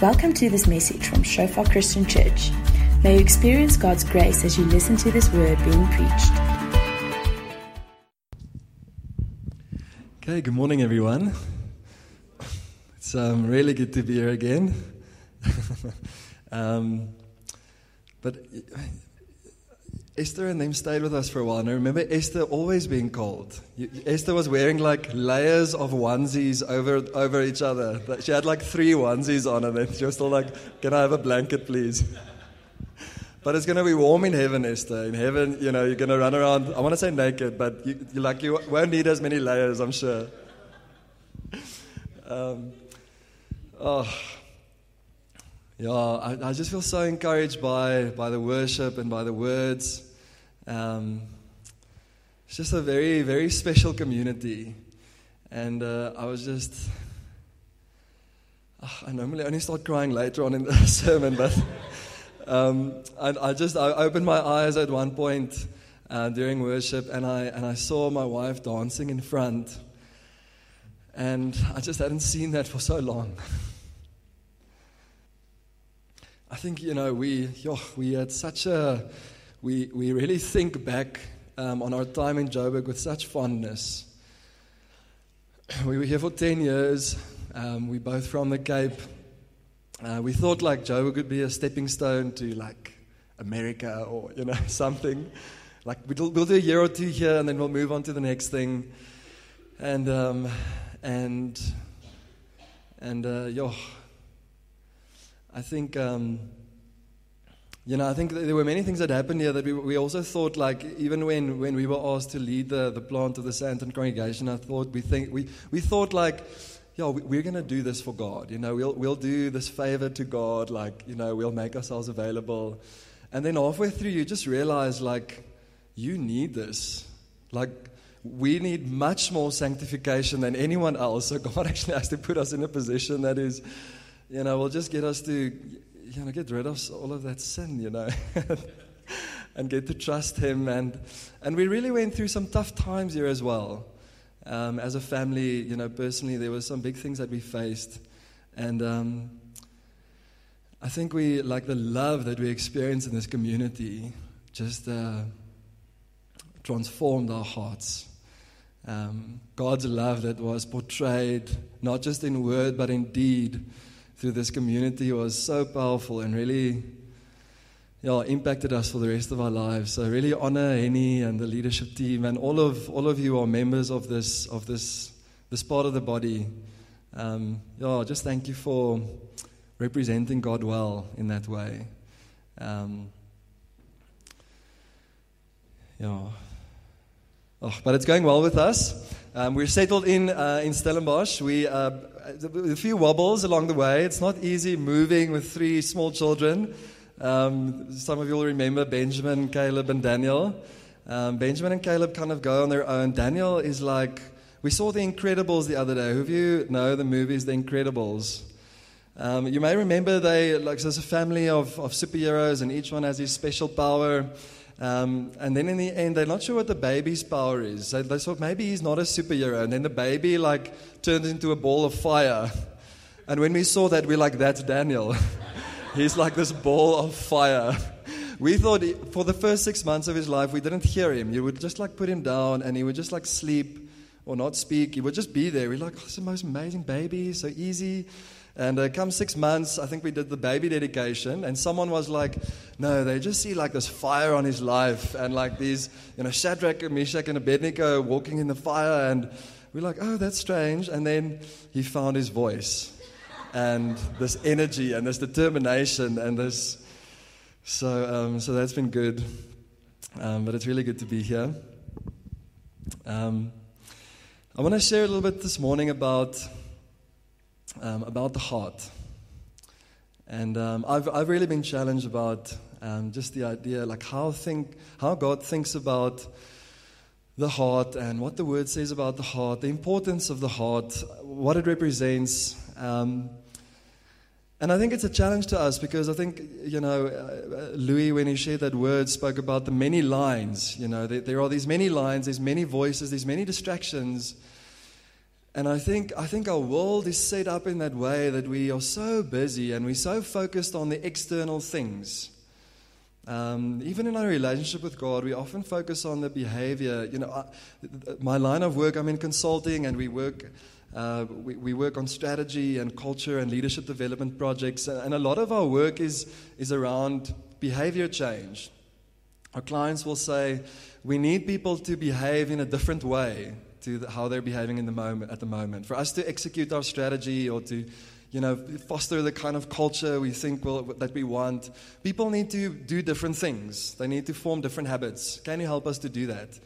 Welcome to this message from Shofar Christian Church. May you experience God's grace as you listen to this word being preached. Okay, good morning, everyone. It's um, really good to be here again. um, but Esther and them stayed with us for a while. And I remember Esther always being cold. Esther was wearing like layers of onesies over, over each other. She had like three onesies on, and then she was still like, Can I have a blanket, please? But it's going to be warm in heaven, Esther. In heaven, you know, you're going to run around, I want to say naked, but you, you, like, you won't need as many layers, I'm sure. Um, oh, yeah, I, I, just feel so encouraged by, by the worship and by the words. Um, it's just a very, very special community. And uh, I was just. Uh, I normally only start crying later on in the sermon, but um, I, I, just I opened my eyes at one point uh, during worship, and I and I saw my wife dancing in front, and I just hadn't seen that for so long. I think you know we yo, we had such a we, we really think back um, on our time in Joburg with such fondness. We were here for 10 years. Um, we both from the Cape. Uh, we thought like Joburg would be a stepping stone to like America or, you know, something. Like we'll, we'll do a year or two here and then we'll move on to the next thing. And, um, and, and, uh, yo, I think, um, you know, I think there were many things that happened here that we, we also thought, like, even when, when we were asked to lead the, the plant of the Sandton congregation, I thought, we, think, we, we thought, like, yeah, we, are going to do this for God. You know, we'll, we'll do this favor to God, like, you know, we'll make ourselves available. And then halfway through, you just realize, like, you need this. Like, we need much more sanctification than anyone else. So God actually has to put us in a position that is, you know, will just get us to you know, get rid of all of that sin, you know, and get to trust Him. And, and we really went through some tough times here as well. Um, as a family, you know, personally, there were some big things that we faced. And um, I think we, like the love that we experienced in this community, just uh, transformed our hearts. Um, God's love that was portrayed, not just in word, but in deed through this community was so powerful and really yeah, impacted us for the rest of our lives. So I really honor Henny and the leadership team and all of all of you are members of this of this this part of the body. Um, yeah, just thank you for representing God well in that way. Um, yeah. Oh, but it's going well with us. Um, we're settled in uh, in Stellenbosch. We uh, a few wobbles along the way. It's not easy moving with three small children. Um, some of you will remember Benjamin, Caleb, and Daniel. Um, Benjamin and Caleb kind of go on their own. Daniel is like, we saw The Incredibles the other day. Who of you know the movies The Incredibles? Um, you may remember they, like, there's a family of, of superheroes, and each one has his special power. Um, and then in the end, they're not sure what the baby's power is. They, they thought maybe he's not a superhero. And then the baby like turns into a ball of fire. And when we saw that, we're like, that's Daniel. he's like this ball of fire. We thought he, for the first six months of his life, we didn't hear him. You would just like put him down and he would just like sleep or not speak. He would just be there. We're like, oh, it's the most amazing baby, so easy. And uh, come six months, I think we did the baby dedication, and someone was like, "No, they just see like this fire on his life, and like these, you know, Shadrach, Meshach, and Abednego walking in the fire." And we're like, "Oh, that's strange." And then he found his voice, and this energy, and this determination, and this. So, um, so that's been good, um, but it's really good to be here. Um, I want to share a little bit this morning about um, about the heart. And um, I've, I've really been challenged about um, just the idea, like how, think, how God thinks about the heart and what the word says about the heart, the importance of the heart, what it represents. Um, and I think it's a challenge to us because I think, you know, uh, Louis, when he shared that word, spoke about the many lines. You know, there, there are these many lines, there's many voices, there's many distractions. And I think, I think our world is set up in that way that we are so busy and we're so focused on the external things. Um, even in our relationship with God, we often focus on the behavior. You know, I, my line of work, I'm in consulting, and we work, uh, we, we work on strategy and culture and leadership development projects. And a lot of our work is, is around behavior change. Our clients will say, we need people to behave in a different way to the, how they're behaving in the moment, at the moment. For us to execute our strategy or to you know, foster the kind of culture we think will, that we want. People need to do different things. They need to form different habits. Can you help us to do that?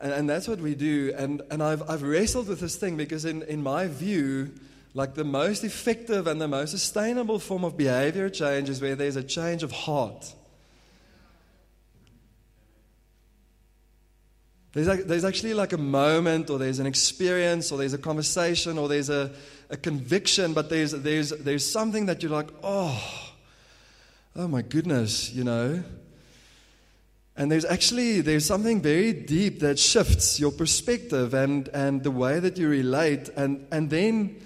And, and that's what we do. And, and I've, I've wrestled with this thing because, in, in my view, like the most effective and the most sustainable form of behavior change is where there's a change of heart. There's, there's actually like a moment, or there's an experience, or there's a conversation, or there's a, a conviction, but there's, there's, there's something that you're like, oh, oh my goodness, you know. And there's actually there's something very deep that shifts your perspective and, and the way that you relate, and, and then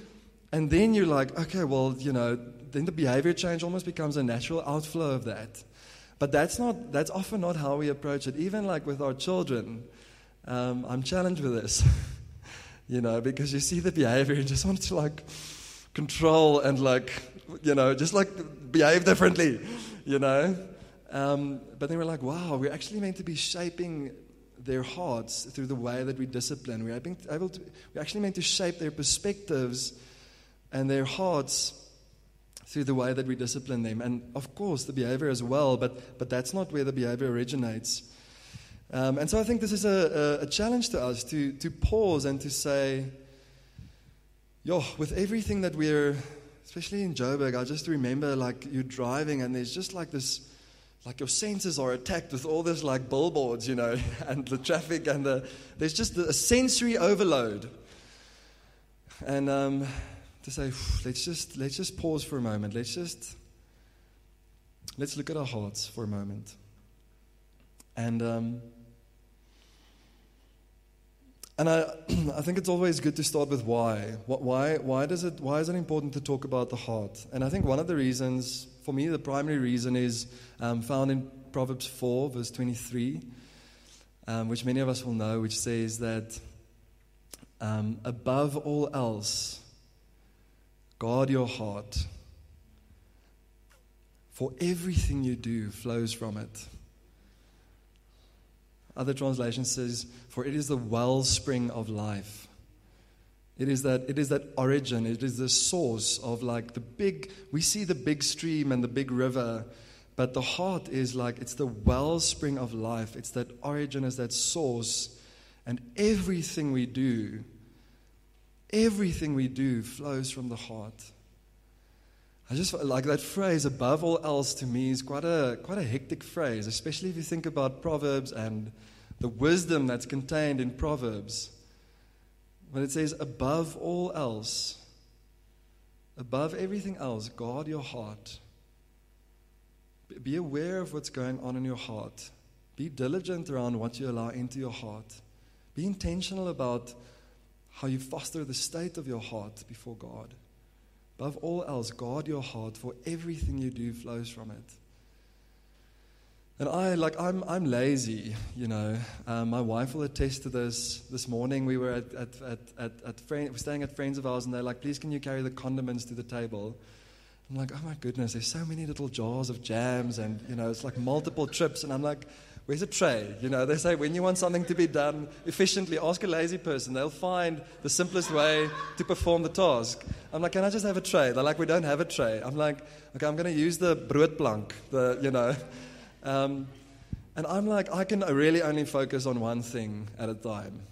and then you're like, okay, well, you know, then the behavior change almost becomes a natural outflow of that. But that's not that's often not how we approach it. Even like with our children, um, I'm challenged with this. you know, because you see the behavior and just want to like control and like, you know, just like behave differently, you know. Um, but then we're like, wow, we're actually meant to be shaping their hearts through the way that we discipline. We're, able to, we're actually meant to shape their perspectives and their hearts through the way that we discipline them. And of course, the behavior as well, but, but that's not where the behavior originates. Um, and so I think this is a, a, a, challenge to us to, to pause and to say, yo, with everything that we're, especially in Joburg, I just remember like you're driving and there's just like this, like your senses are attacked with all this like billboards, you know, and the traffic and the, there's just a sensory overload. And um, to say, let's just, let's just pause for a moment. Let's just, let's look at our hearts for a moment. And, um, and I, I think it's always good to start with why. Why, why, does it, why is it important to talk about the heart? And I think one of the reasons, for me, the primary reason is um, found in Proverbs 4, verse 23, um, which many of us will know, which says that um, above all else, guard your heart, for everything you do flows from it. Other translation says, For it is the wellspring of life. It is that it is that origin, it is the source of like the big we see the big stream and the big river, but the heart is like it's the wellspring of life. It's that origin, is that source, and everything we do, everything we do flows from the heart. I just like that phrase above all else to me is quite a quite a hectic phrase, especially if you think about Proverbs and the wisdom that's contained in Proverbs. When it says above all else, above everything else, guard your heart. Be aware of what's going on in your heart. Be diligent around what you allow into your heart. Be intentional about how you foster the state of your heart before God. Above all else, guard your heart, for everything you do flows from it. And I, like, I'm, I'm lazy, you know. Um, my wife will attest to this. This morning we were at, at, at, at, at friend, staying at friends of ours, and they're like, please, can you carry the condiments to the table? I'm like, oh my goodness, there's so many little jars of jams, and, you know, it's like multiple trips. And I'm like, Where's a tray? You know, they say when you want something to be done efficiently, ask a lazy person. They'll find the simplest way to perform the task. I'm like, can I just have a tray? They're like, we don't have a tray. I'm like, okay, I'm going to use the broodplank, the, you know. Um, and I'm like, I can really only focus on one thing at a time.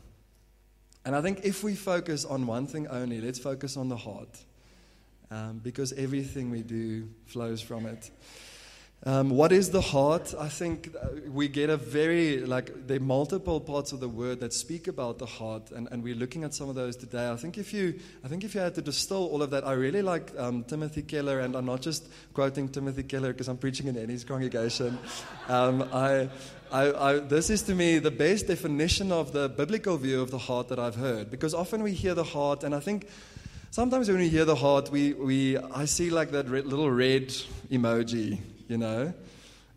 And I think if we focus on one thing only, let's focus on the heart. Um, because everything we do flows from it. Um, what is the heart? I think we get a very, like, there are multiple parts of the word that speak about the heart, and, and we're looking at some of those today. I think if you, I think if you had to distill all of that, I really like um, Timothy Keller, and I'm not just quoting Timothy Keller because I'm preaching in his congregation. Um, I, I, I, this is to me the best definition of the biblical view of the heart that I've heard, because often we hear the heart, and I think sometimes when we hear the heart, we, we, I see like that red, little red emoji you know.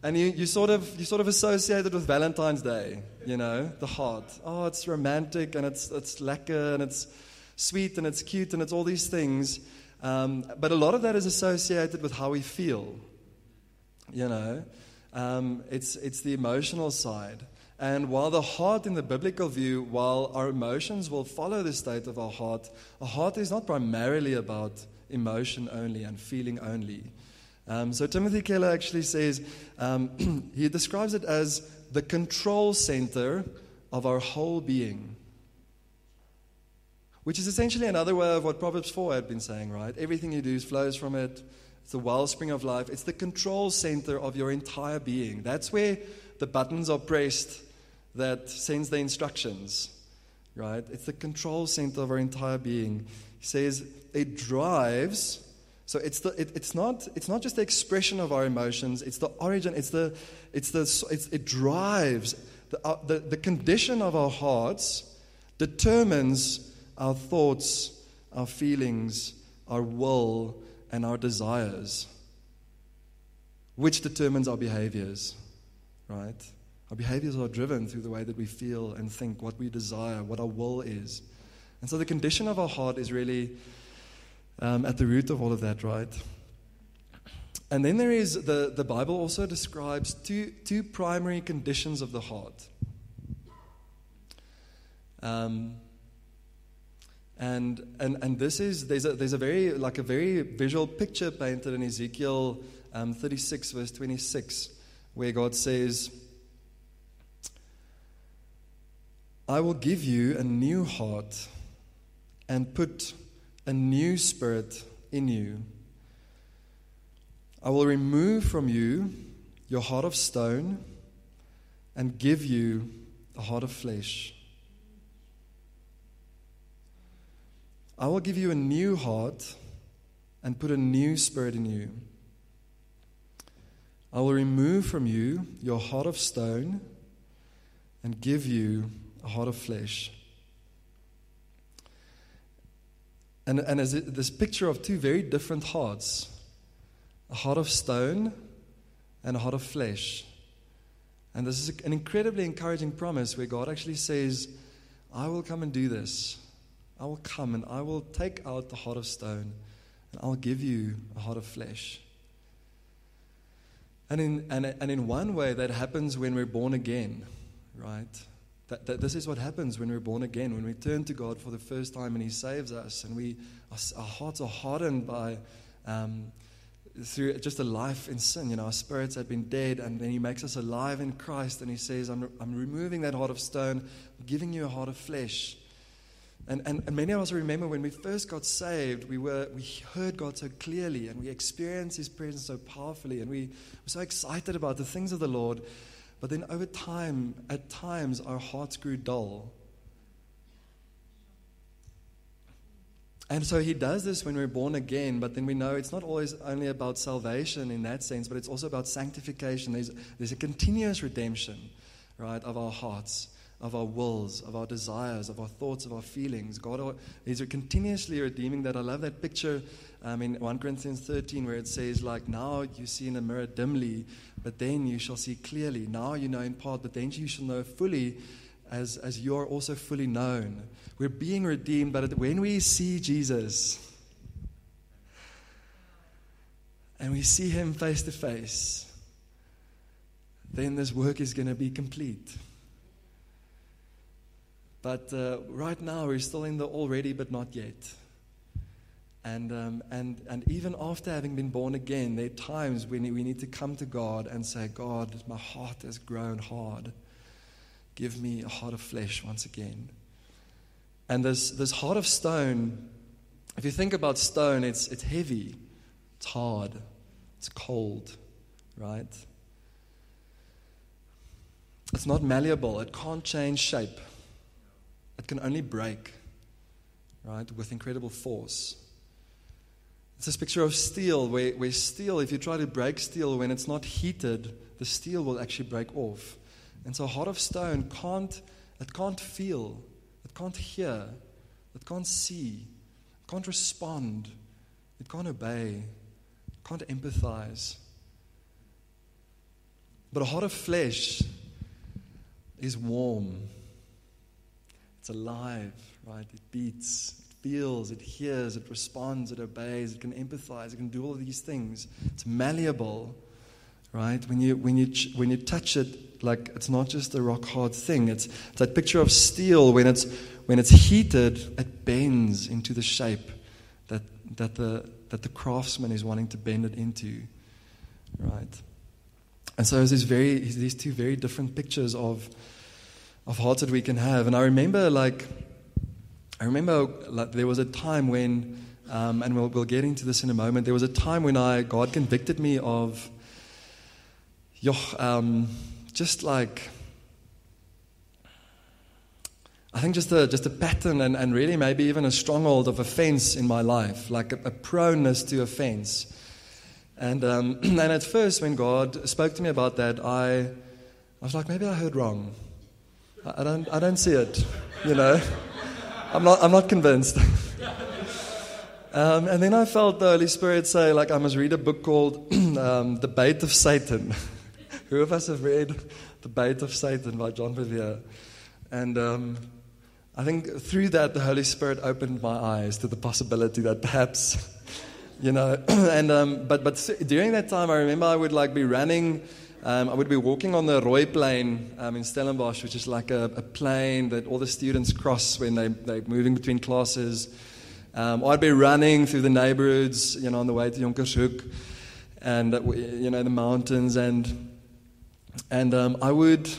And you, you, sort of, you sort of associate it with Valentine's Day, you know, the heart. Oh, it's romantic and it's, it's lekker and it's sweet and it's cute and it's all these things. Um, but a lot of that is associated with how we feel, you know. Um, it's, it's the emotional side. And while the heart, in the biblical view, while our emotions will follow the state of our heart, a heart is not primarily about emotion only and feeling only. Um, so Timothy Keller actually says, um, he describes it as the control center of our whole being. Which is essentially another way of what Proverbs 4 had been saying, right? Everything you do flows from it. It's the wellspring of life. It's the control center of your entire being. That's where the buttons are pressed that sends the instructions, right? It's the control center of our entire being. He says it drives so it's, the, it, it's, not, it's not just the expression of our emotions, it's the origin, it's the, it's the, it's, it drives. The, uh, the, the condition of our hearts determines our thoughts, our feelings, our will, and our desires, which determines our behaviors, right? Our behaviors are driven through the way that we feel and think, what we desire, what our will is. And so the condition of our heart is really um, at the root of all of that, right? And then there is the, the Bible also describes two, two primary conditions of the heart. Um, and, and, and this is, there's a, there's a very, like a very visual picture painted in Ezekiel um, 36, verse 26, where God says, I will give you a new heart and put a new spirit in you. I will remove from you your heart of stone and give you a heart of flesh. I will give you a new heart and put a new spirit in you. I will remove from you your heart of stone and give you a heart of flesh. And, and as it, this picture of two very different hearts a heart of stone and a heart of flesh. And this is an incredibly encouraging promise where God actually says, I will come and do this. I will come and I will take out the heart of stone and I'll give you a heart of flesh. And in, and, and in one way, that happens when we're born again, right? That, that this is what happens when we're born again, when we turn to God for the first time and He saves us, and we, our, our hearts are hardened by. Um, through just a life in sin. You know, our spirits had been dead, and then He makes us alive in Christ, and He says, I'm, I'm removing that heart of stone, I'm giving you a heart of flesh. And, and, and many of us remember when we first got saved, we, were, we heard God so clearly, and we experienced His presence so powerfully, and we were so excited about the things of the Lord. But then over time, at times, our hearts grew dull. And so he does this when we're born again, but then we know it's not always only about salvation in that sense, but it's also about sanctification. There's, there's a continuous redemption, right, of our hearts, of our wills, of our desires, of our thoughts, of our feelings. God is continuously redeeming that. I love that picture um, in 1 Corinthians 13 where it says, like, now you see in a mirror dimly, but then you shall see clearly. Now you know in part, but then you shall know fully as, as you are also fully known. We're being redeemed, but when we see Jesus and we see him face to face, then this work is going to be complete. But uh, right now, we're still in the already but not yet. And, um, and, and even after having been born again, there are times when we need to come to God and say, God, my heart has grown hard. Give me a heart of flesh once again. And this, this heart of stone, if you think about stone, it's, it's heavy, it's hard, it's cold, right? It's not malleable, it can't change shape. It can only break, right, with incredible force. It's this picture of steel, where, where steel, if you try to break steel when it's not heated, the steel will actually break off. And so a heart of stone can't, it can't feel, it can't hear, it can't see, it can't respond, it can't obey, it can't empathize. But a heart of flesh is warm. It's alive, right? It beats, it feels, it hears, it responds, it obeys, it can empathize, it can do all of these things. It's malleable, right? When you, when you, when you touch it, like it's not just a rock hard thing. It's, it's that picture of steel when it's, when it's heated, it bends into the shape that, that, the, that the craftsman is wanting to bend it into, right? And so there's these, very, these two very different pictures of, of hearts that we can have. And I remember, like, I remember like, there was a time when, um, and we'll, we'll get into this in a moment, there was a time when I, God convicted me of, um, just like, I think just a, just a pattern and, and really maybe even a stronghold of offense in my life, like a, a proneness to offense. And, um, and at first, when God spoke to me about that, I, I was like, maybe I heard wrong. I, don't, I don't see it, you know. I'm not, I'm not convinced. um, and then I felt the Holy Spirit say, like, I must read a book called um, The Bait of Satan. Who of us have read The Bait of Satan by John Bevere? And um, I think through that, the Holy Spirit opened my eyes to the possibility that perhaps, you know, and um, but but during that time, I remember I would like be running. Um, I would be walking on the Rooiplein um, in Stellenbosch, which is like a, a plane that all the students cross when they, they're moving between classes. Um, I'd be running through the neighborhoods, you know, on the way to Jonkershoek and, you know, the mountains. And, and um, I would,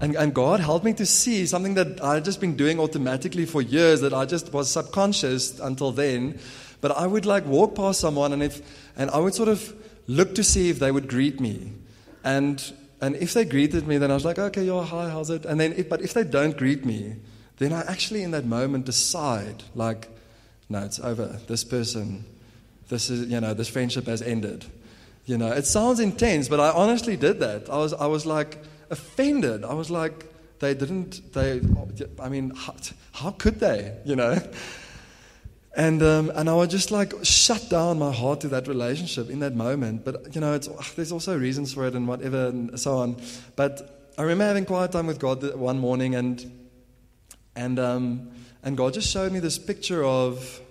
and, and God helped me to see something that I'd just been doing automatically for years that I just was subconscious until then. But I would like walk past someone and, if, and I would sort of look to see if they would greet me. And, and if they greeted me, then I was like, okay, yeah, hi, how's it? And then, if, but if they don't greet me, then I actually in that moment decide, like, no, it's over. This person, this is, you know, this friendship has ended. You know, it sounds intense, but I honestly did that. I was, I was like offended. I was like, they didn't, they, I mean, how, how could they, you know? And, um, and I would just like shut down my heart to that relationship in that moment. But, you know, there's also reasons for it and whatever and so on. But I remember having quiet time with God one morning and, and, um, and God just showed me this picture of,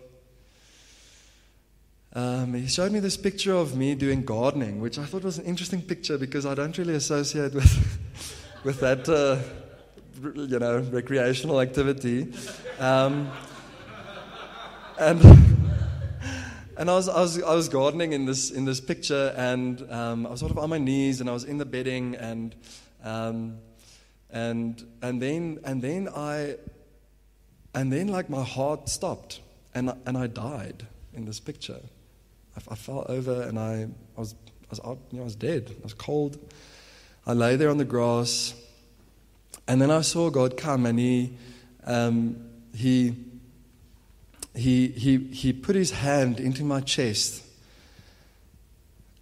um, he showed me this picture of me doing gardening, which I thought was an interesting picture because I don't really associate with, with that, uh, you know, recreational activity. Um, and and I was, I was I was gardening in this in this picture, and um, I was sort of on my knees, and I was in the bedding, and um, and and then and then I and then like my heart stopped, and and I died in this picture. I, I fell over, and I, I was I was out, you know, I was dead. I was cold. I lay there on the grass, and then I saw God come, and he um, he he, he, he put his hand into my chest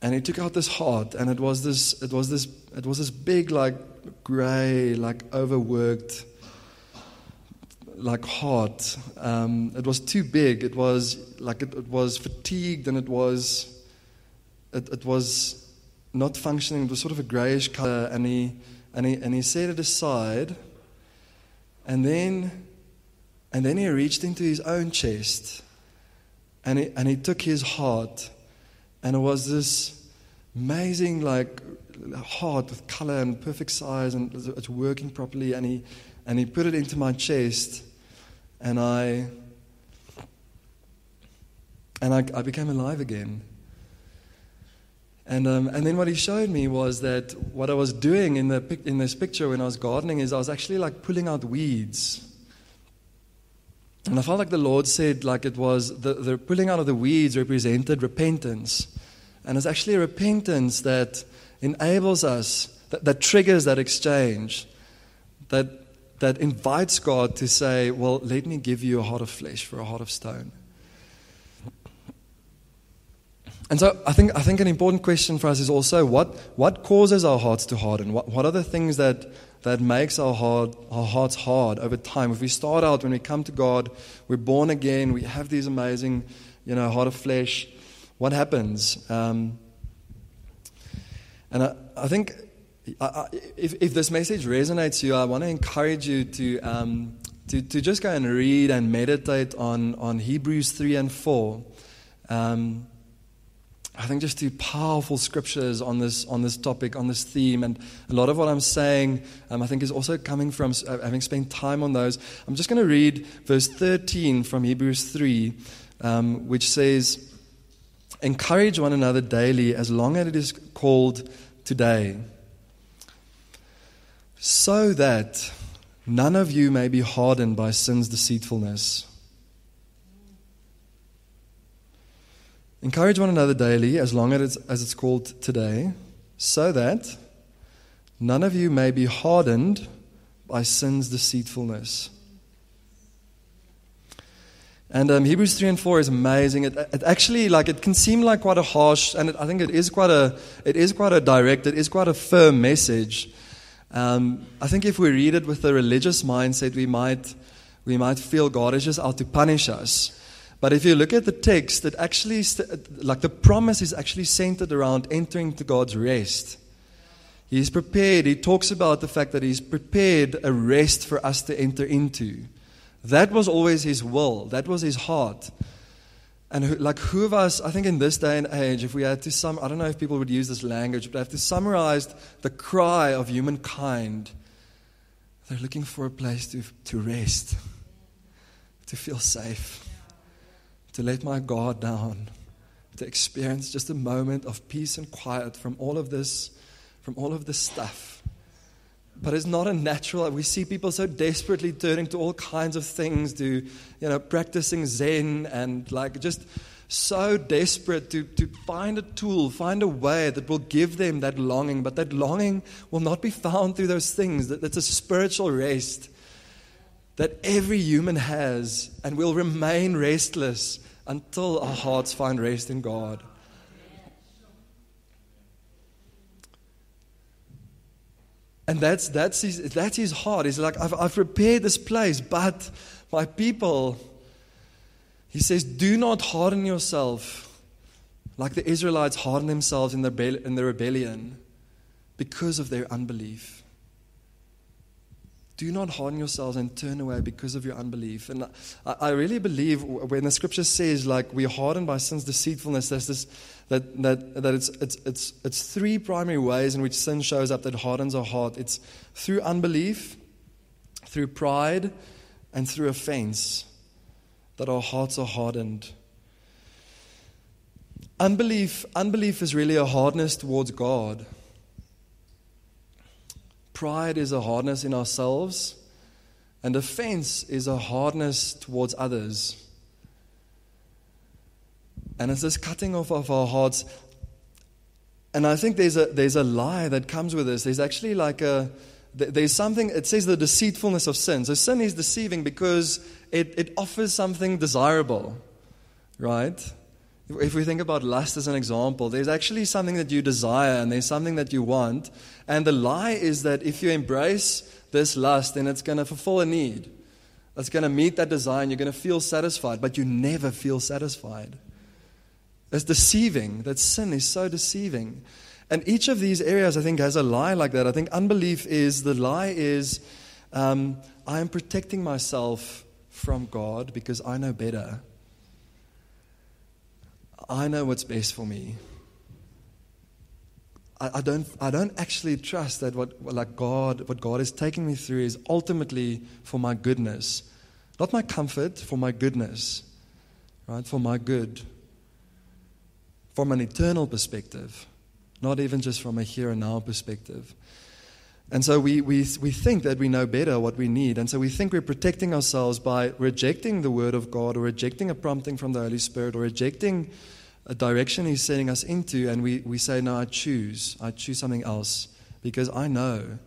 and he took out this heart and it was this it was this it was this big like gray like overworked like heart. Um, it was too big. It was like it, it was fatigued and it was it, it, was not functioning. It was sort of a grayish color and he and he and he set it aside and then and then he reached into his own chest and he, and he took his heart, and it was this amazing, like, heart with color and perfect size, and it's working properly. And he, and he put it into my chest, and I, and I, I became alive again. And, um, and then what he showed me was that what I was doing in, the, in this picture when I was gardening is I was actually like pulling out weeds and I felt like the Lord said, like it was the, the pulling out of the weeds represented repentance. And it's actually repentance that enables us, that, that triggers that exchange, that, that invites God to say, Well, let me give you a heart of flesh for a heart of stone. And so I think, I think an important question for us is also what, what causes our hearts to harden? What, what are the things that, that makes our, heart, our hearts hard over time? If we start out, when we come to God, we're born again, we have these amazing, you know, heart of flesh, what happens? Um, and I, I think I, I, if, if this message resonates to you, I want to encourage you to, um, to, to just go and read and meditate on, on Hebrews 3 and 4. Um, I think just two powerful scriptures on this on this topic, on this theme, and a lot of what I'm saying, um, I think, is also coming from uh, having spent time on those. I'm just going to read verse 13 from Hebrews 3, um, which says, "Encourage one another daily, as long as it is called today, so that none of you may be hardened by sin's deceitfulness." Encourage one another daily, as long as it's, as it's called today, so that none of you may be hardened by sin's deceitfulness. And um, Hebrews 3 and 4 is amazing. It, it, actually, like, it can seem like quite a harsh, and it, I think it is quite a, it is quite a direct, it is quite a firm message. Um, I think if we read it with a religious mindset, we might, we might feel God is just out to punish us. But if you look at the text, it actually, like the promise is actually centered around entering to God's rest. He's prepared. He talks about the fact that He's prepared a rest for us to enter into. That was always His will, that was His heart. And who, like, who of us, I think in this day and age, if we had to sum, I don't know if people would use this language, but I have to summarize the cry of humankind, they're looking for a place to, to rest, to feel safe to let my guard down, to experience just a moment of peace and quiet from all of this, from all of this stuff. But it's not a natural. We see people so desperately turning to all kinds of things, to you know, practicing Zen and like just so desperate to, to find a tool, find a way that will give them that longing, but that longing will not be found through those things. That, that's a spiritual rest that every human has and will remain restless until our hearts find rest in God. And that's, that's, his, that's his heart. He's like, I've, I've prepared this place, but my people, he says, do not harden yourself like the Israelites hardened themselves in the, in the rebellion because of their unbelief. Do not harden yourselves and turn away because of your unbelief. And I, I really believe when the scripture says, like, we're hardened by sin's deceitfulness, there's this, that, that, that it's, it's, it's, it's three primary ways in which sin shows up that hardens our heart it's through unbelief, through pride, and through offense that our hearts are hardened. Unbelief, unbelief is really a hardness towards God. Pride is a hardness in ourselves, and offense is a hardness towards others. And it's this cutting off of our hearts. And I think there's a, there's a lie that comes with this. There's actually like a, there's something, it says the deceitfulness of sin. So sin is deceiving because it, it offers something desirable, right? If we think about lust as an example, there's actually something that you desire and there's something that you want. And the lie is that if you embrace this lust, then it's going to fulfill a need. It's going to meet that desire and you're going to feel satisfied, but you never feel satisfied. It's deceiving. That sin is so deceiving. And each of these areas, I think, has a lie like that. I think unbelief is the lie is um, I am protecting myself from God because I know better. I know what's best for me. I, I, don't, I don't actually trust that what, like God, what God is taking me through is ultimately for my goodness. Not my comfort, for my goodness. Right? For my good. From an eternal perspective. Not even just from a here and now perspective. And so we, we, we think that we know better what we need. And so we think we're protecting ourselves by rejecting the Word of God or rejecting a prompting from the Holy Spirit or rejecting a direction He's sending us into, and we, we say, No, I choose. I choose something else because I know.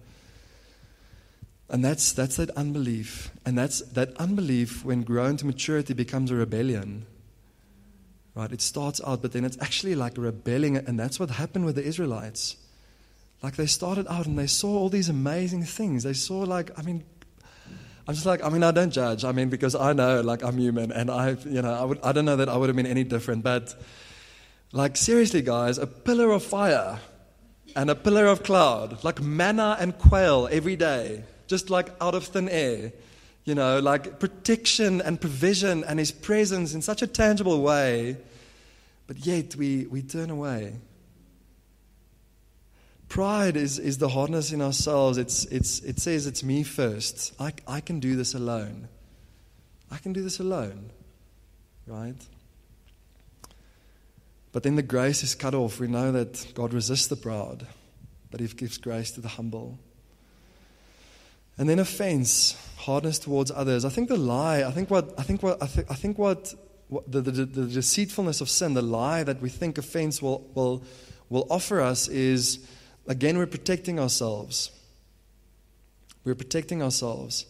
And that's, that's that unbelief. And that's that unbelief, when grown to maturity, becomes a rebellion. Right? It starts out, but then it's actually like rebelling. And that's what happened with the Israelites. Like they started out and they saw all these amazing things. They saw, like, I mean, I'm just like, I mean, I don't judge. I mean, because I know, like, I'm human, and I, you know, I, would, I don't know that I would have been any different. But, like, seriously, guys, a pillar of fire and a pillar of cloud, like manna and quail every day, just like out of thin air. You know, like protection and provision and His presence in such a tangible way, but yet we, we turn away. Pride is, is the hardness in ourselves. It's, it's, it says it's me first. I, I can do this alone. I can do this alone. Right? But then the grace is cut off. We know that God resists the proud, but He gives grace to the humble. And then offense, hardness towards others. I think the lie, I think what, I think what, I, th- I think what, what the, the, the, deceitfulness of sin, the lie that we think offense will, will, will offer us is Again, we're protecting ourselves. We're protecting ourselves.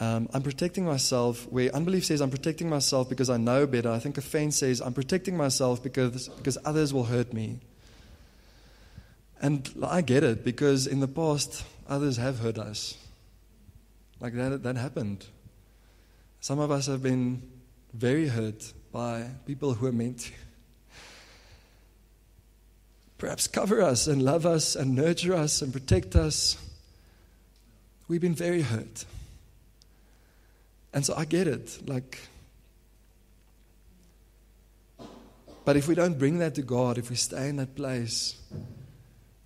Um, I'm protecting myself where unbelief says, I'm protecting myself because I know better. I think offense says, I'm protecting myself because, because others will hurt me. And I get it because in the past, others have hurt us. Like that, that happened. Some of us have been very hurt by people who are meant to perhaps cover us and love us and nurture us and protect us. We've been very hurt. And so I get it. Like, but if we don't bring that to God, if we stay in that place,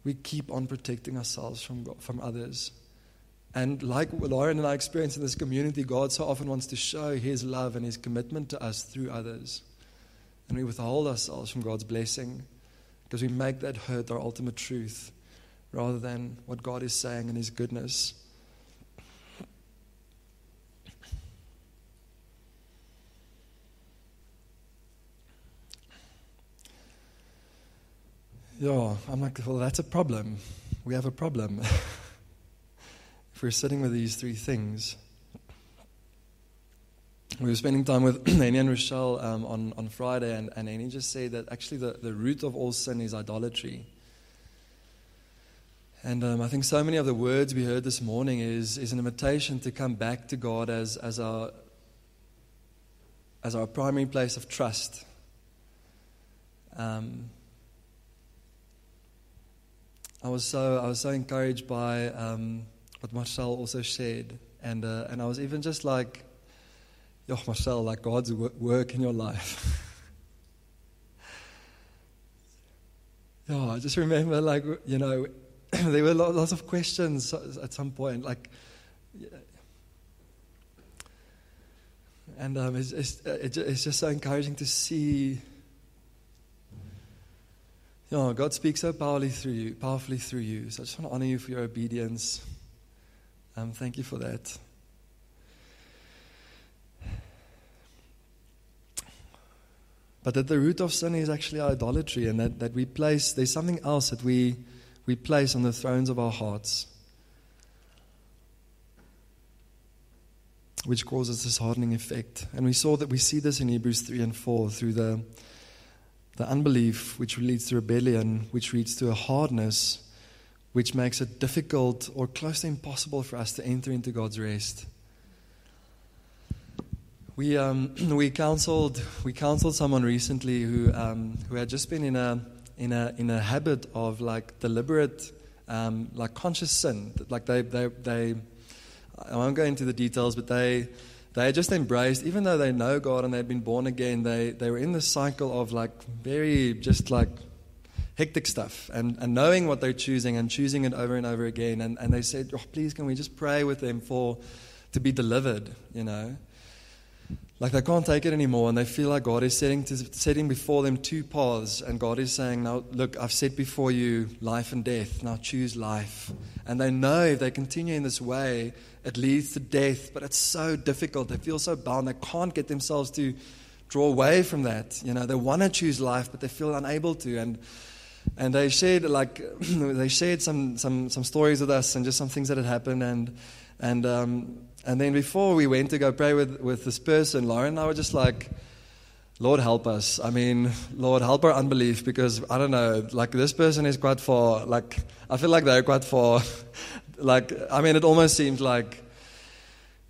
we keep on protecting ourselves from, from others. And like Lauren and I experience in this community, God so often wants to show His love and His commitment to us through others. And we withhold ourselves from God's blessing because we make that hurt our ultimate truth rather than what God is saying in His goodness. Yeah, I'm like, well, that's a problem. We have a problem. if we're sitting with these three things, we were spending time with Annie and Rochelle um, on, on Friday, and, and Annie just said that actually the, the root of all sin is idolatry. And um, I think so many of the words we heard this morning is, is an invitation to come back to God as, as, our, as our primary place of trust. Um, I was so I was so encouraged by um, what Marcel also shared, and uh, and I was even just like Yo, Marcel, like God's work in your life. yeah, I just remember, like, you know, there were lots of questions at some point, like, and um, it's, it's, it's just so encouraging to see. You know, God speaks so powerfully through you, powerfully through you. So I just want to honor you for your obedience. Um, thank you for that. But that the root of sin is actually idolatry, and that, that we place, there's something else that we, we place on the thrones of our hearts, which causes this hardening effect. And we saw that we see this in Hebrews 3 and 4 through the, the unbelief, which leads to rebellion, which leads to a hardness, which makes it difficult or close to impossible for us to enter into God's rest. We, um, we, counseled, we counseled someone recently who, um, who had just been in a, in a, in a habit of like deliberate, um, like conscious sin. Like they, they, they, I won't go into the details, but they, they just embraced, even though they know God and they'd been born again, they, they were in this cycle of like very just like hectic stuff and, and knowing what they're choosing and choosing it over and over again. And, and they said, oh, please, can we just pray with them for to be delivered, you know? Like they can't take it anymore and they feel like God is setting, to, setting before them two paths and God is saying, Now, look, I've set before you life and death. Now choose life. And they know if they continue in this way, it leads to death, but it's so difficult. They feel so bound. They can't get themselves to draw away from that. You know, they want to choose life, but they feel unable to. And and they shared like they shared some, some some stories with us and just some things that had happened. And and um, and then before we went to go pray with with this person, Lauren I were just like. Lord, help us. I mean, Lord, help our unbelief because I don't know, like this person is quite far. Like, I feel like they're quite far. like, I mean, it almost seems like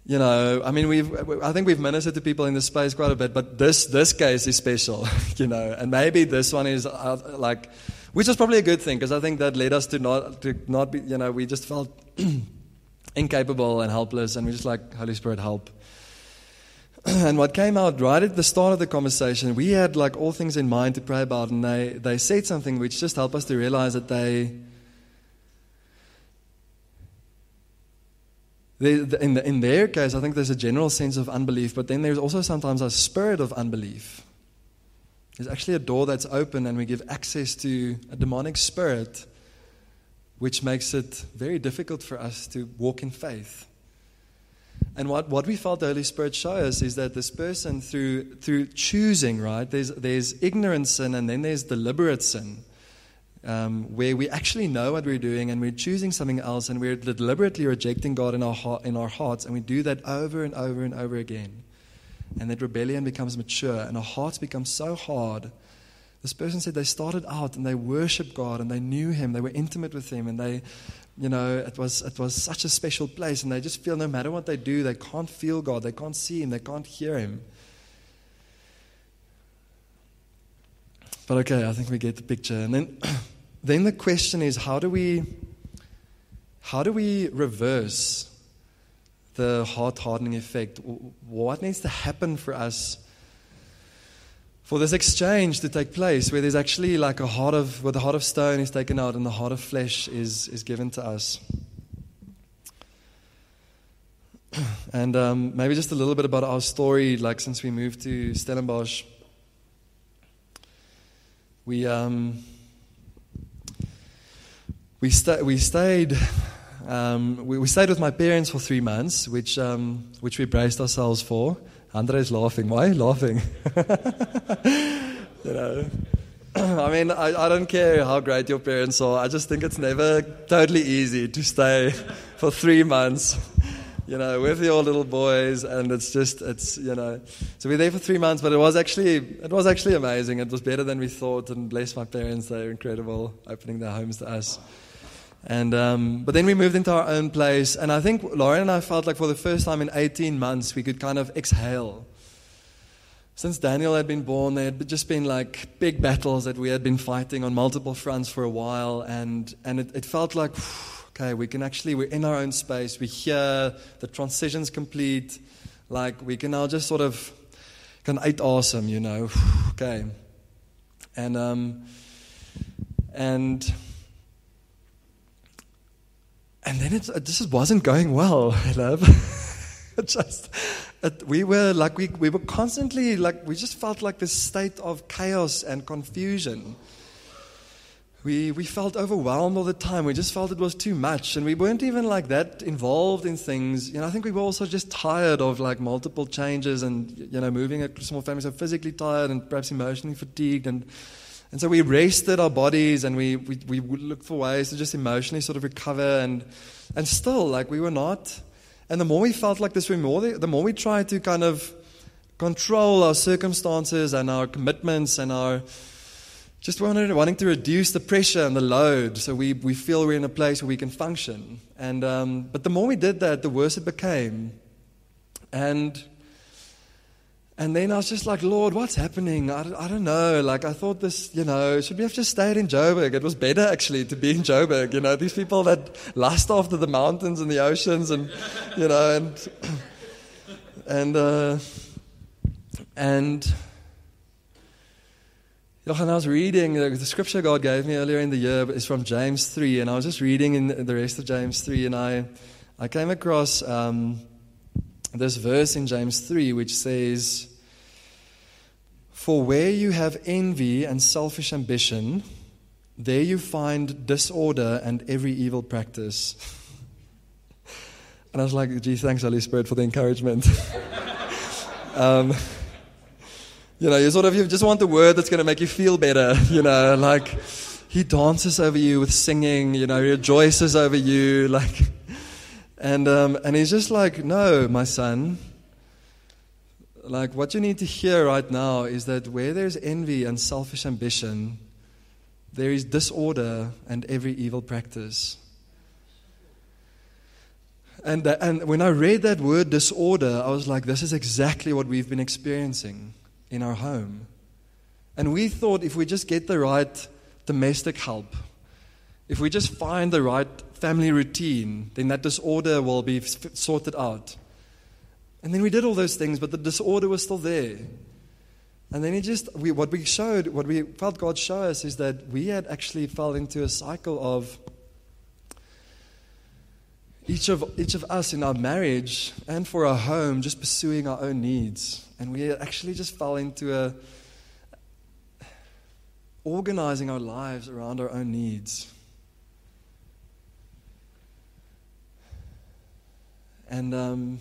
you know, I mean, we've, I think we've ministered to people in this space quite a bit, but this, this case is special, you know, and maybe this one is uh, like, which is probably a good thing because I think that led us to not, to not be, you know, we just felt incapable and helpless and we just like, Holy Spirit, help. and what came out right at the start of the conversation, we had like all things in mind to pray about, and they, they said something which just helped us to realize that they, in, the, in their case, I think there's a general sense of unbelief, but then there's also sometimes a spirit of unbelief. There's actually a door that's open, and we give access to a demonic spirit, which makes it very difficult for us to walk in faith. And what, what we felt the Holy Spirit show us is that this person, through, through choosing, right, there's, there's ignorant sin and then there's deliberate sin um, where we actually know what we're doing and we're choosing something else and we're deliberately rejecting God in our, heart, in our hearts, and we do that over and over and over again. And that rebellion becomes mature and our hearts become so hard. This person said they started out and they worshiped God and they knew Him, they were intimate with Him, and they, you know, it was, it was such a special place. And they just feel no matter what they do, they can't feel God, they can't see Him, they can't hear Him. But okay, I think we get the picture. And then then the question is how do we how do we reverse the heart hardening effect? What needs to happen for us for this exchange to take place where there's actually like a heart of where the heart of stone is taken out and the heart of flesh is is given to us? And um, maybe just a little bit about our story, like since we moved to Stellenbosch. We um, we, sta- we stayed. Um, we, we, stayed with my parents for three months, which, um, which we braced ourselves for. Andre is laughing. Why laughing? you know, I mean, I, I don't care how great your parents are. I just think it's never totally easy to stay for three months, you know, with your little boys, and it's just, it's, you know. So we are there for three months, but it was actually, it was actually amazing. It was better than we thought, and bless my parents, they're incredible, opening their homes to us. And, um, but then we moved into our own place, and I think Lauren and I felt like for the first time in 18 months we could kind of exhale. Since Daniel had been born, there had just been like big battles that we had been fighting on multiple fronts for a while, and, and it, it felt like, okay, we can actually, we're in our own space, we hear the transition's complete, like we can now just sort of, can eat awesome, you know, okay. And, um, and, and then it, it just wasn't going well, love. just, it, we were like, we, we were constantly like, we just felt like this state of chaos and confusion. We, we felt overwhelmed all the time. We just felt it was too much. And we weren't even like that involved in things. You know, I think we were also just tired of like multiple changes and, you know, moving a small family. So physically tired and perhaps emotionally fatigued. And, and so we rested our bodies and we, we, we looked for ways to just emotionally sort of recover. And, and still, like, we were not. And the more we felt like this, the more, the more we tried to kind of control our circumstances and our commitments and our just wanted, wanting to reduce the pressure and the load so we, we feel we're in a place where we can function. And, um, but the more we did that, the worse it became. And and then I was just like, Lord, what's happening? I, I don't know. Like, I thought this, you know, should we have just stayed in Joburg? It was better, actually, to be in Joburg. You know, these people that lust after the mountains and the oceans and, you know, and, and, uh, and, and I was reading, the scripture God gave me earlier in the year is from James 3, and I was just reading in the rest of James 3, and I, I came across, um, this verse in James 3 which says, For where you have envy and selfish ambition, there you find disorder and every evil practice. and I was like, gee, thanks, Holy Spirit, for the encouragement. um, you know, you sort of you just want the word that's going to make you feel better. You know, like he dances over you with singing. You know, he rejoices over you. Like, and um, and he's just like, no, my son. Like, what you need to hear right now is that where there's envy and selfish ambition, there is disorder and every evil practice. And, uh, and when I read that word disorder, I was like, this is exactly what we've been experiencing in our home. And we thought if we just get the right domestic help, if we just find the right family routine, then that disorder will be sorted out. And then we did all those things, but the disorder was still there. And then he just, we, what we showed, what we felt God show us is that we had actually fell into a cycle of each of, each of us in our marriage and for our home just pursuing our own needs. And we actually just fell into a organizing our lives around our own needs. And um,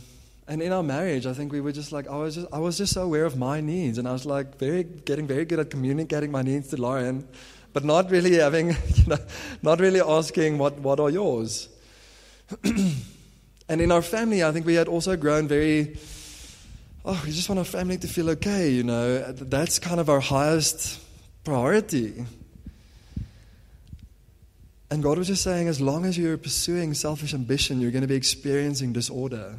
and in our marriage, I think we were just like I was just I was just so aware of my needs, and I was like very getting very good at communicating my needs to Lauren, but not really having you know, not really asking what what are yours. and in our family, I think we had also grown very, oh, we just want our family to feel okay, you know. That's kind of our highest priority. And God was just saying, as long as you're pursuing selfish ambition, you're going to be experiencing disorder.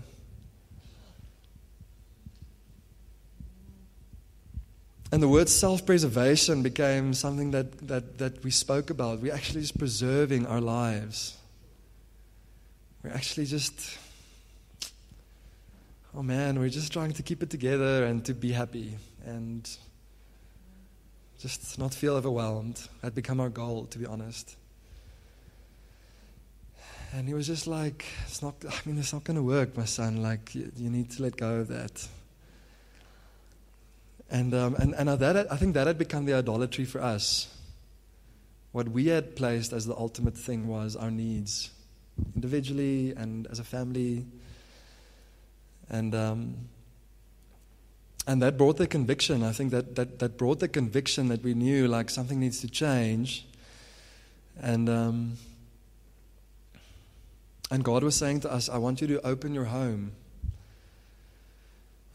And the word self preservation became something that, that, that we spoke about. We're actually just preserving our lives. We're actually just, oh man, we're just trying to keep it together and to be happy and just not feel overwhelmed. That become our goal, to be honest. And he was just like, it's not, I mean, it's not going to work, my son. Like, you, you, need to let go of that. And, um, and, and that, I think that had become the idolatry for us. What we had placed as the ultimate thing was our needs individually and as a family. And, um, and that brought the conviction. I think that, that, that brought the conviction that we knew like something needs to change. And, um, and God was saying to us, I want you to open your home.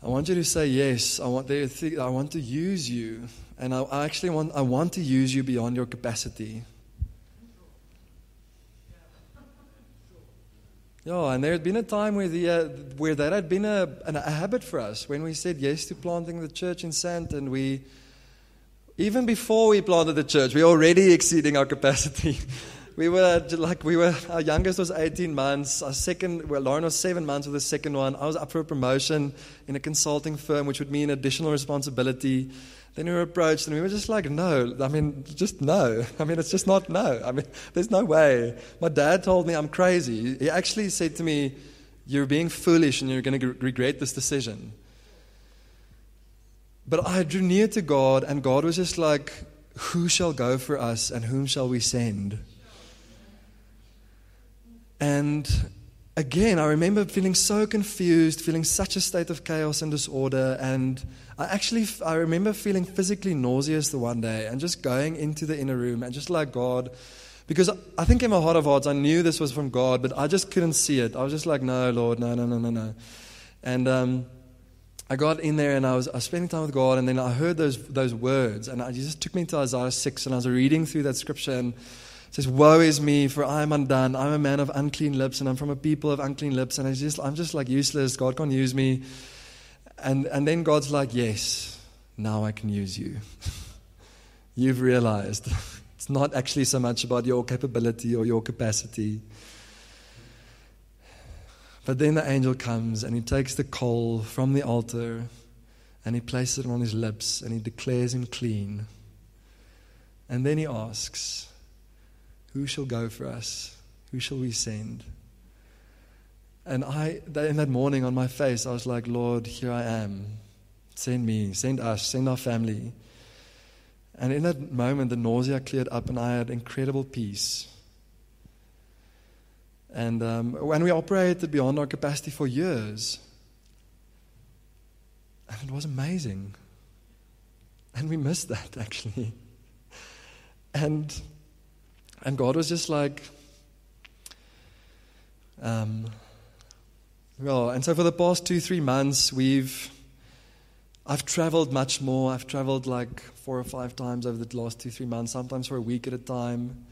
I want you to say yes. I want, I want to use you. And I, I actually want, I want to use you beyond your capacity. Yeah, and there had been a time where, the, uh, where that had been a, a habit for us. When we said yes to planting the church in Sant, and we, even before we planted the church, we were already exceeding our capacity. We were uh, like, we were, our youngest was 18 months. Our second, well, Lauren was seven months with the second one. I was up for a promotion in a consulting firm, which would mean additional responsibility. Then we were approached and we were just like, no, I mean, just no. I mean, it's just not no. I mean, there's no way. My dad told me I'm crazy. He actually said to me, you're being foolish and you're going to regret this decision. But I drew near to God, and God was just like, Who shall go for us, and whom shall we send? And again, I remember feeling so confused, feeling such a state of chaos and disorder, and I actually, I remember feeling physically nauseous the one day and just going into the inner room and just like, God, because I think in my heart of hearts, I knew this was from God, but I just couldn't see it. I was just like, no, Lord, no, no, no, no, no. And um, I got in there and I was, I was spending time with God, and then I heard those, those words, and He just took me to Isaiah 6, and I was reading through that scripture, and it says, Woe is me, for I am undone. I'm a man of unclean lips, and I'm from a people of unclean lips, and I just, I'm just like useless. God can't use me. And, and then God's like, Yes, now I can use you. You've realized it's not actually so much about your capability or your capacity. But then the angel comes and he takes the coal from the altar and he places it on his lips and he declares him clean. And then he asks, Who shall go for us? Who shall we send? And I, in that morning on my face, I was like, Lord, here I am. Send me, send us, send our family. And in that moment, the nausea cleared up, and I had incredible peace. And um, when we operated beyond our capacity for years, and it was amazing. And we missed that actually. And and God was just like, um, well, and so for the past two, three months, we've I've traveled much more. I've traveled like four or five times over the last two, three months, sometimes for a week at a time.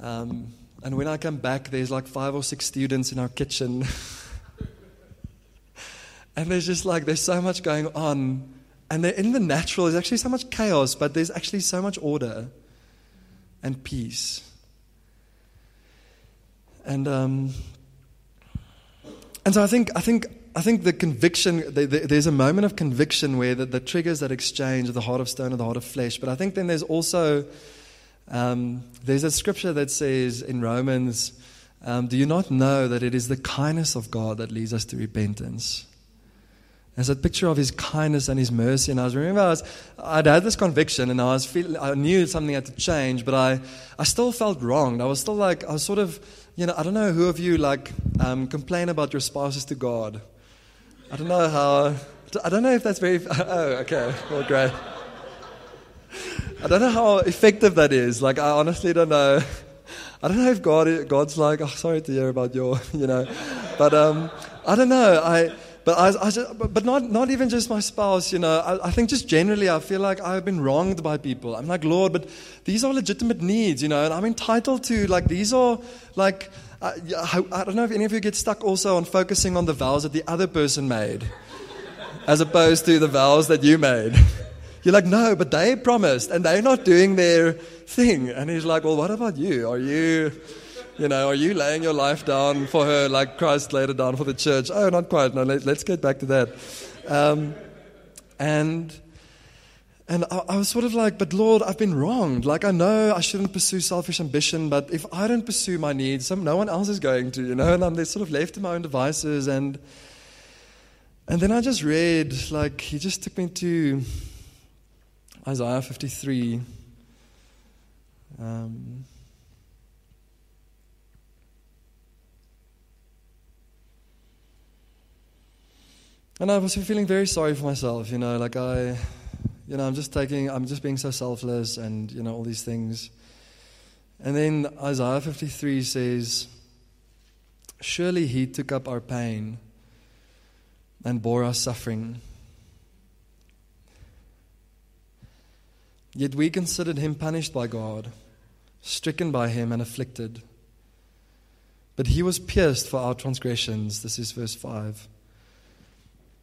Um, and when I come back, there's like five or six students in our kitchen. and there's just like, there's so much going on. And in the natural, there's actually so much chaos, but there's actually so much order and peace. And, um, and so I think, I think I think the conviction, the, the, there's a moment of conviction where the, the, triggers that exchange the heart of stone and the heart of flesh. But I think then there's also, um, there's a scripture that says in Romans, um, do you not know that it is the kindness of God that leads us to repentance? There's a picture of his kindness and his mercy. And I was remember I was, I'd had this conviction and I was feeling, I knew something had to change, but I, I still felt wronged. I was still like, I was sort of, you know, I don't know who of you like um, complain about your spouses to God. I don't know how. I don't know if that's very. Oh, okay. Well, great. I don't know how effective that is. Like, I honestly don't know. I don't know if God, God's like, oh, sorry to hear about your, you know, but um, I don't know. I, but I, I but not, not even just my spouse. You know, I, I think just generally, I feel like I've been wronged by people. I'm like, Lord, but these are legitimate needs, you know, and I'm entitled to like these are like I, I, don't know if any of you get stuck also on focusing on the vows that the other person made as opposed to the vows that you made. You're like, no, but they promised and they're not doing their thing. And he's like, well, what about you? Are you, you know, are you laying your life down for her like Christ laid it down for the church? Oh, not quite. No, let, us get back to that. Um, and and I, I, was sort of like, but Lord, I've been wronged. Like, I know I shouldn't pursue selfish ambition, but if I don't pursue my needs, some, no one else is going to, you know, and I'm sort of left to my own devices. And, and then I just read, like, he just took me to Isaiah 53. Um, and I was feeling very sorry for myself, you know, like I you know, I'm just taking, I'm just being so selfless and, you know, all these things. And then Isaiah 53 says, Surely he took up our pain and bore our suffering. Yet we considered him punished by God, stricken by him and afflicted. But he was pierced for our transgressions. This is verse 5.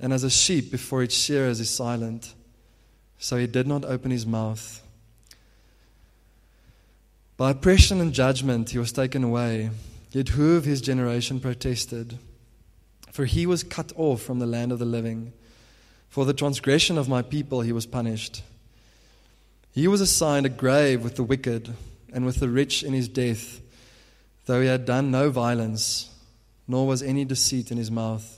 and as a sheep before its shearers is silent, so he did not open his mouth. By oppression and judgment he was taken away. Yet who of his generation protested? For he was cut off from the land of the living. For the transgression of my people he was punished. He was assigned a grave with the wicked and with the rich in his death, though he had done no violence, nor was any deceit in his mouth.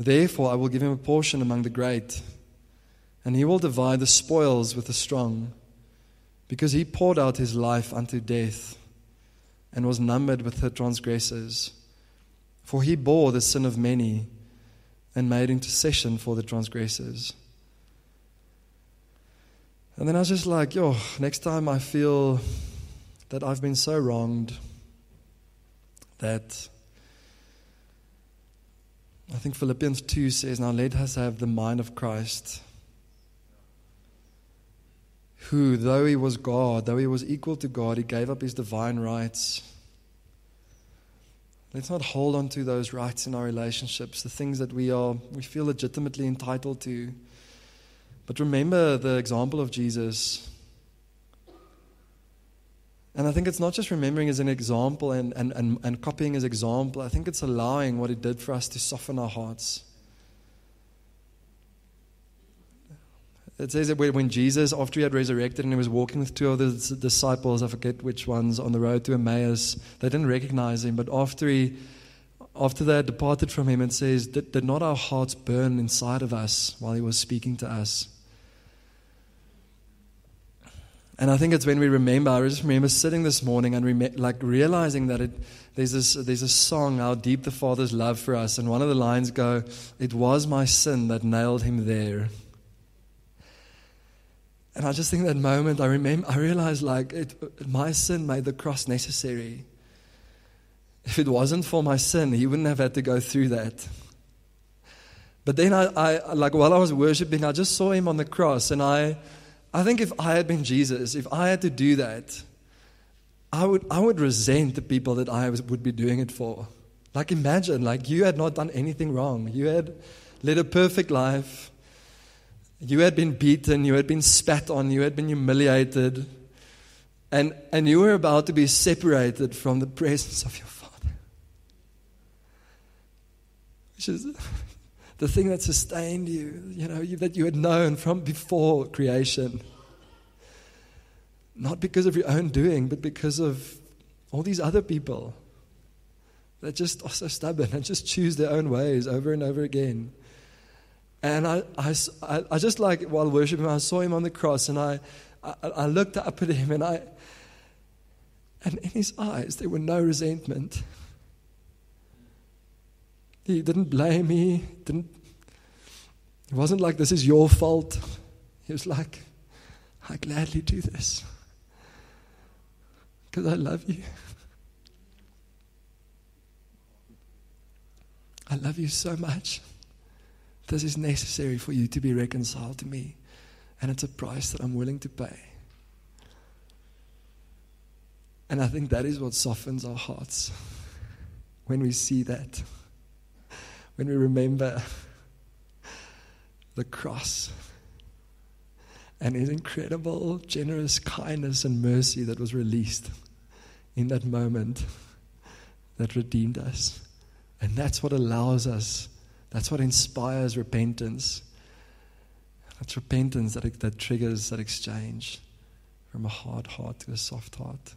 Therefore, I will give him a portion among the great, and he will divide the spoils with the strong because he poured out his life unto death and was numbered with the transgressors. For he bore the sin of many and made intercession for the transgressors. And then I was just like, yo, next time I feel that I've been so wronged that I think Philippians 2 says, Now let us have the mind of Christ who, though he was God, though he was equal to God, he gave up his divine rights. Let's not hold on to those rights in our relationships, the things that we are we feel legitimately entitled to. But remember the example of Jesus. And I think it's not just remembering as an example and, and, and, and copying as example. I think it's allowing what he did for us to soften our hearts. It says that when Jesus, after he had resurrected and he was walking with two of the disciples, I forget which ones, on the road to Emmaus, they didn't recognize him. But after he, after they had departed from him, it says, did, did not our hearts burn inside of us while he was speaking to us? And I think it's when we remember. I just remember sitting this morning and rem- like realizing that it, there's this there's a song, how deep the Father's love for us, and one of the lines go, "It was my sin that nailed him there." And I just think that moment, I remember, I realized like it, my sin made the cross necessary. If it wasn't for my sin, he wouldn't have had to go through that. But then I, I like while I was worshiping, I just saw him on the cross, and I, I think if I had been Jesus, if I had to do that, I would, I would resent the people that I was, would be doing it for. Like imagine, like you had not done anything wrong. You had led a perfect life. You had been beaten, you had been spat on, you had been humiliated, and, and you were about to be separated from the presence of your Father. Which is the thing that sustained you, you know, you, that you had known from before creation. Not because of your own doing, but because of all these other people that just are so stubborn and just choose their own ways over and over again. And I, I, I just like while worshiping, I saw him on the cross and I, I, I looked up at him and I, and in his eyes there were no resentment. He didn't blame me. Didn't. It wasn't like this is your fault. He was like, I gladly do this because I love you. I love you so much. This is necessary for you to be reconciled to me. And it's a price that I'm willing to pay. And I think that is what softens our hearts when we see that. When we remember the cross and his incredible, generous kindness and mercy that was released in that moment that redeemed us. And that's what allows us that's what inspires repentance. That's repentance that, that triggers that exchange from a hard heart to a soft heart.